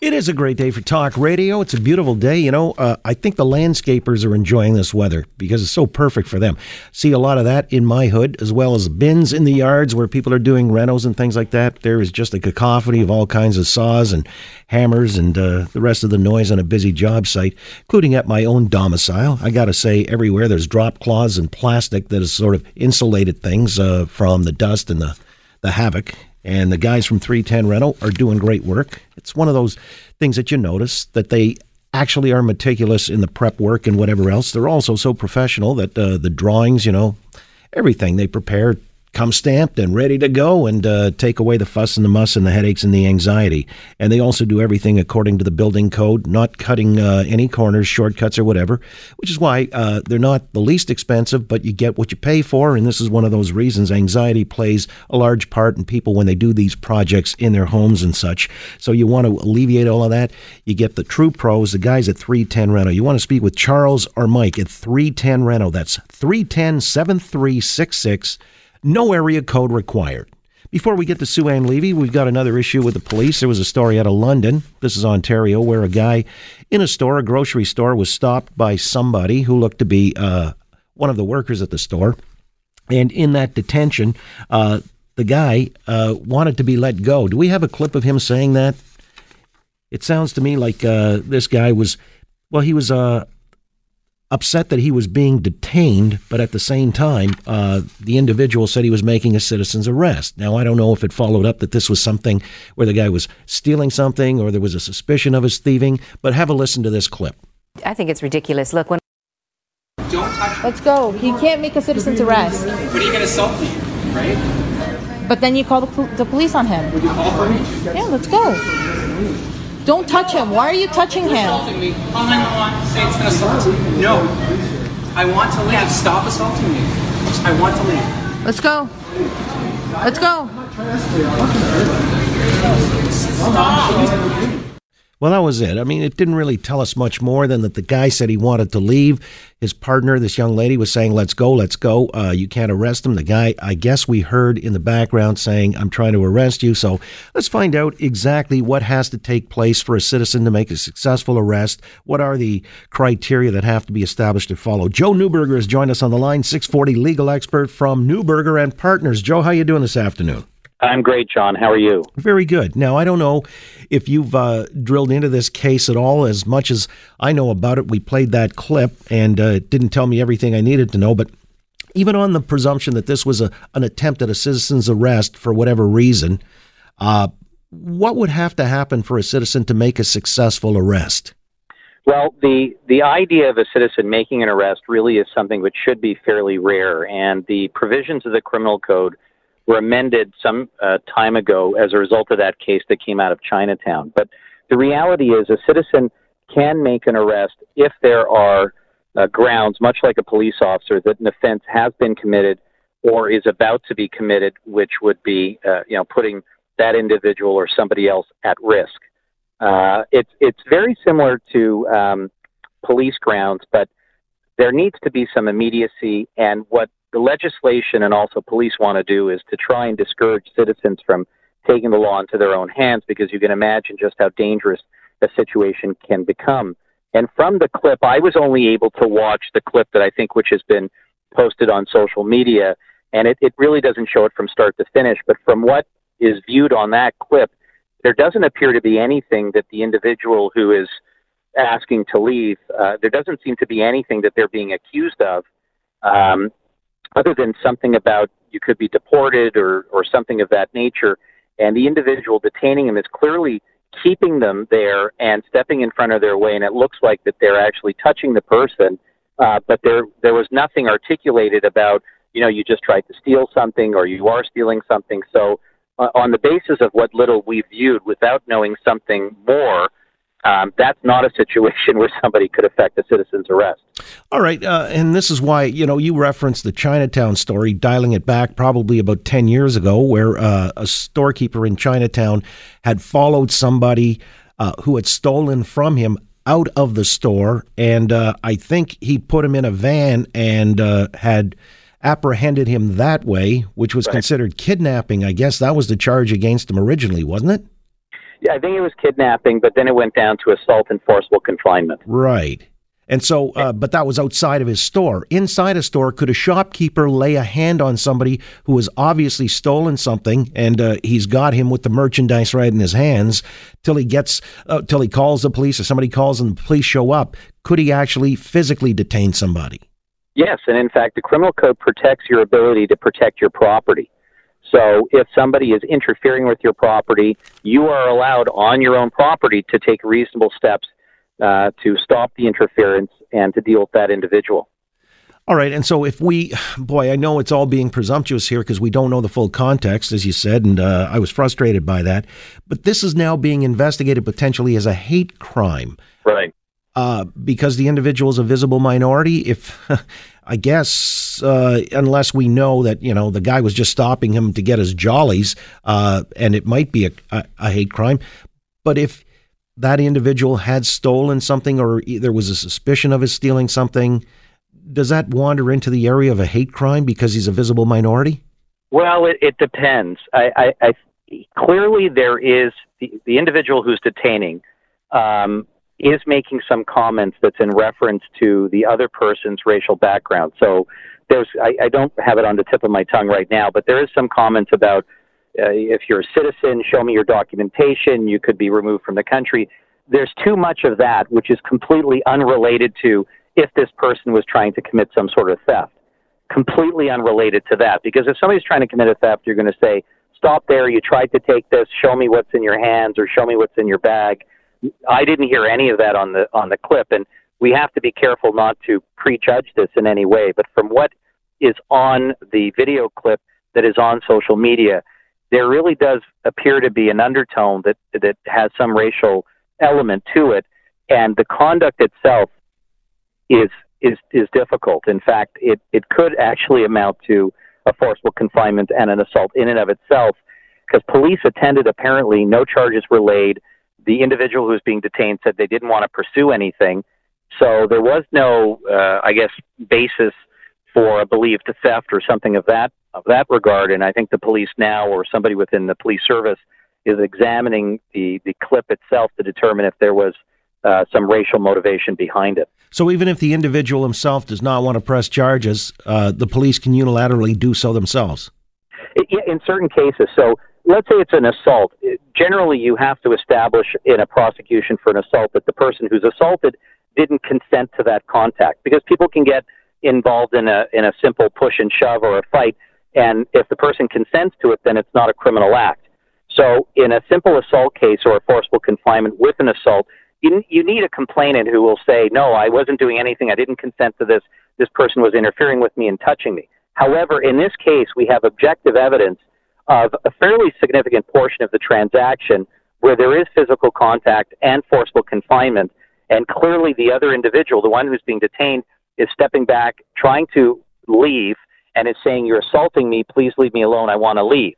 It is a great day for talk radio. It's a beautiful day. You know, uh, I think the landscapers are enjoying this weather because it's so perfect for them. See a lot of that in my hood, as well as bins in the yards where people are doing renos and things like that. There is just a cacophony of all kinds of saws and hammers and uh, the rest of the noise on a busy job site, including at my own domicile. I got to say, everywhere there's drop cloths and plastic that has sort of insulated things uh, from the dust and the, the havoc and the guys from 310 Reno are doing great work. It's one of those things that you notice that they actually are meticulous in the prep work and whatever else. They're also so professional that uh, the drawings, you know, everything they prepare come stamped and ready to go and uh, take away the fuss and the muss and the headaches and the anxiety. And they also do everything according to the building code, not cutting uh, any corners, shortcuts, or whatever, which is why uh, they're not the least expensive, but you get what you pay for. And this is one of those reasons anxiety plays a large part in people when they do these projects in their homes and such. So you want to alleviate all of that. You get the true pros, the guys at 310 Reno. You want to speak with Charles or Mike at 310 Reno. That's 310 7366. No area code required. Before we get to Sue Ann Levy, we've got another issue with the police. There was a story out of London, this is Ontario, where a guy in a store, a grocery store, was stopped by somebody who looked to be uh, one of the workers at the store. And in that detention, uh, the guy uh, wanted to be let go. Do we have a clip of him saying that? It sounds to me like uh, this guy was, well, he was uh, upset that he was being detained, but at the same time, uh, the individual said he was making a citizen's arrest. Now, I don't know if it followed up that this was something where the guy was stealing something or there was a suspicion of his thieving, but have a listen to this clip. I think it's ridiculous. Look, when. Don't Let's go. He can't make a citizen's arrest. But are you going to assault me, right? But then you call the, pol- the police on him. Would you call for me? Yeah, let's go. Don't touch him. Why are you touching him? Assaulting me. Call 911. Say it's an assault. No. I want to leave. Stop assaulting me. I want to leave. Let's go. Let's go. Stop. Well, that was it. I mean, it didn't really tell us much more than that the guy said he wanted to leave. His partner, this young lady, was saying, Let's go, let's go. Uh, you can't arrest him. The guy, I guess we heard in the background saying, I'm trying to arrest you. So let's find out exactly what has to take place for a citizen to make a successful arrest. What are the criteria that have to be established to follow? Joe Neuberger has joined us on the line, 640 legal expert from Neuberger and Partners. Joe, how you doing this afternoon? I'm great, John. How are you? Very good. Now, I don't know if you've uh, drilled into this case at all. As much as I know about it, we played that clip and uh, it didn't tell me everything I needed to know. But even on the presumption that this was a, an attempt at a citizen's arrest for whatever reason, uh, what would have to happen for a citizen to make a successful arrest? Well, the the idea of a citizen making an arrest really is something which should be fairly rare, and the provisions of the criminal code were amended some uh, time ago as a result of that case that came out of Chinatown. But the reality is, a citizen can make an arrest if there are uh, grounds, much like a police officer, that an offense has been committed or is about to be committed, which would be, uh, you know, putting that individual or somebody else at risk. Uh, it's it's very similar to um, police grounds, but there needs to be some immediacy. And what the legislation and also police want to do is to try and discourage citizens from taking the law into their own hands because you can imagine just how dangerous a situation can become. And from the clip, I was only able to watch the clip that I think which has been posted on social media, and it, it really doesn't show it from start to finish. But from what is viewed on that clip, there doesn't appear to be anything that the individual who is asking to leave, uh, there doesn't seem to be anything that they're being accused of. Um, other than something about you could be deported or, or something of that nature. And the individual detaining them is clearly keeping them there and stepping in front of their way. And it looks like that they're actually touching the person, uh, but there there was nothing articulated about you know you just tried to steal something or you are stealing something. So uh, on the basis of what little we viewed, without knowing something more, um, that's not a situation where somebody could affect a citizen's arrest. All right, uh, and this is why you know you referenced the Chinatown story, dialing it back probably about ten years ago, where uh, a storekeeper in Chinatown had followed somebody uh, who had stolen from him out of the store, and uh, I think he put him in a van and uh, had apprehended him that way, which was Right. considered kidnapping. I guess that was the charge against him originally, wasn't it? I think it was kidnapping, but then it went down to assault and forcible confinement. Right. And so, uh, but that was outside of his store. Inside a store, could a shopkeeper lay a hand on somebody who has obviously stolen something, and uh, he's got him with the merchandise right in his hands till he gets, uh, till he calls the police, or somebody calls and the police show up? Could he actually physically detain somebody? Yes, and in fact, the criminal code protects your ability to protect your property. So if somebody is interfering with your property, you are allowed on your own property to take reasonable steps uh, to stop the interference and to deal with that individual. All right. And so, if we, boy, I know it's all being presumptuous here because we don't know the full context, as you said, and uh, I was frustrated by that. But this is now being investigated potentially as a hate crime. Right. Uh, because the individual is a visible minority. If, I guess, uh, unless we know that, you know, the guy was just stopping him to get his jollies, uh, and it might be a, a, a hate crime. But if, that individual had stolen something or there was a suspicion of his stealing something, does that wander into the area of a hate crime because he's a visible minority? Well, it, it depends. I, I, I, clearly, there is the, the individual who's detaining um, is making some comments that's in reference to the other person's racial background. So there's, I, I don't have it on the tip of my tongue right now, but there is some comments about uh, if you're a citizen, show me your documentation. You could be removed from the country. There's too much of that, which is completely unrelated to if this person was trying to commit some sort of theft. Completely unrelated to that. Because if somebody's trying to commit a theft, you're going to say, stop there. You tried to take this. Show me what's in your hands or show me what's in your bag. I didn't hear any of that on the on the clip, and we have to be careful not to prejudge this in any way. But from what is on the video clip that is on social media, there really does appear to be an undertone that that has some racial element to it, and the conduct itself is is is difficult. In fact, it it could actually amount to a forcible confinement and an assault in and of itself, because police attended. Apparently, no charges were laid. The individual who was being detained said they didn't want to pursue anything, so there was no, uh, I guess, basis for a believed theft or something of that of that regard. And I think the police now, or somebody within the police service, is examining the the clip itself to determine if there was uh, some racial motivation behind it. So even if the individual himself does not want to press charges, uh, the police can unilaterally do so themselves. It, in certain cases, so let's say it's an assault. Generally, you have to establish in a prosecution for an assault that the person who's assaulted didn't consent to that contact, because people can get involved in a in a simple push and shove or a fight and if the person consents to it, then it's not a criminal act. So in a simple assault case or a forcible confinement with an assault, you, you need a complainant who will say, no, I wasn't doing anything. I didn't consent to this. This person was interfering with me and touching me. However, in this case, we have objective evidence of a fairly significant portion of the transaction where there is physical contact and forcible confinement. And clearly, the other individual, the one who's being detained, is stepping back, trying to leave, and is saying, You're assaulting me, please leave me alone, I want to leave.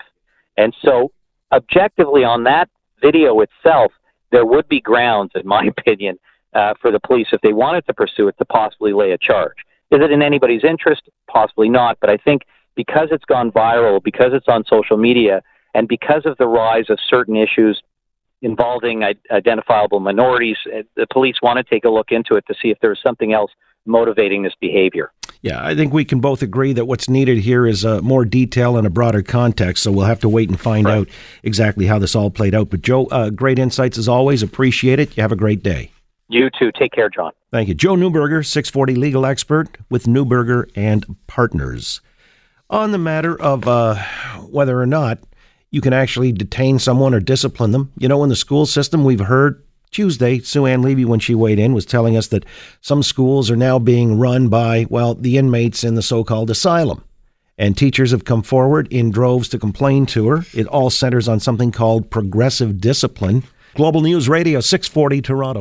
And so, objectively, on that video itself, there would be grounds, in my opinion, uh, for the police, if they wanted to pursue it, to possibly lay a charge. Is it in anybody's interest? Possibly not. But I think because it's gone viral, because it's on social media, and because of the rise of certain issues involving identifiable minorities, uh, the police want to take a look into it to see if there's something else motivating this behavior. Yeah, I think we can both agree that what's needed here is uh, more detail and a broader context. So we'll have to wait and find right. out exactly how this all played out. But Joe, uh, great insights as always. Appreciate it. You have a great day. You too. Take care, John. Thank you. Joe Neuberger, 640 legal expert with Neuberger and Partners. On the matter of uh, whether or not you can actually detain someone or discipline them, you know, in the school system, we've heard Tuesday, Sue Ann Levy, when she weighed in, was telling us that some schools are now being run by, well, the inmates in the so called asylum. And teachers have come forward in droves to complain to her. It all centers on something called progressive discipline. Global News Radio, 640 Toronto.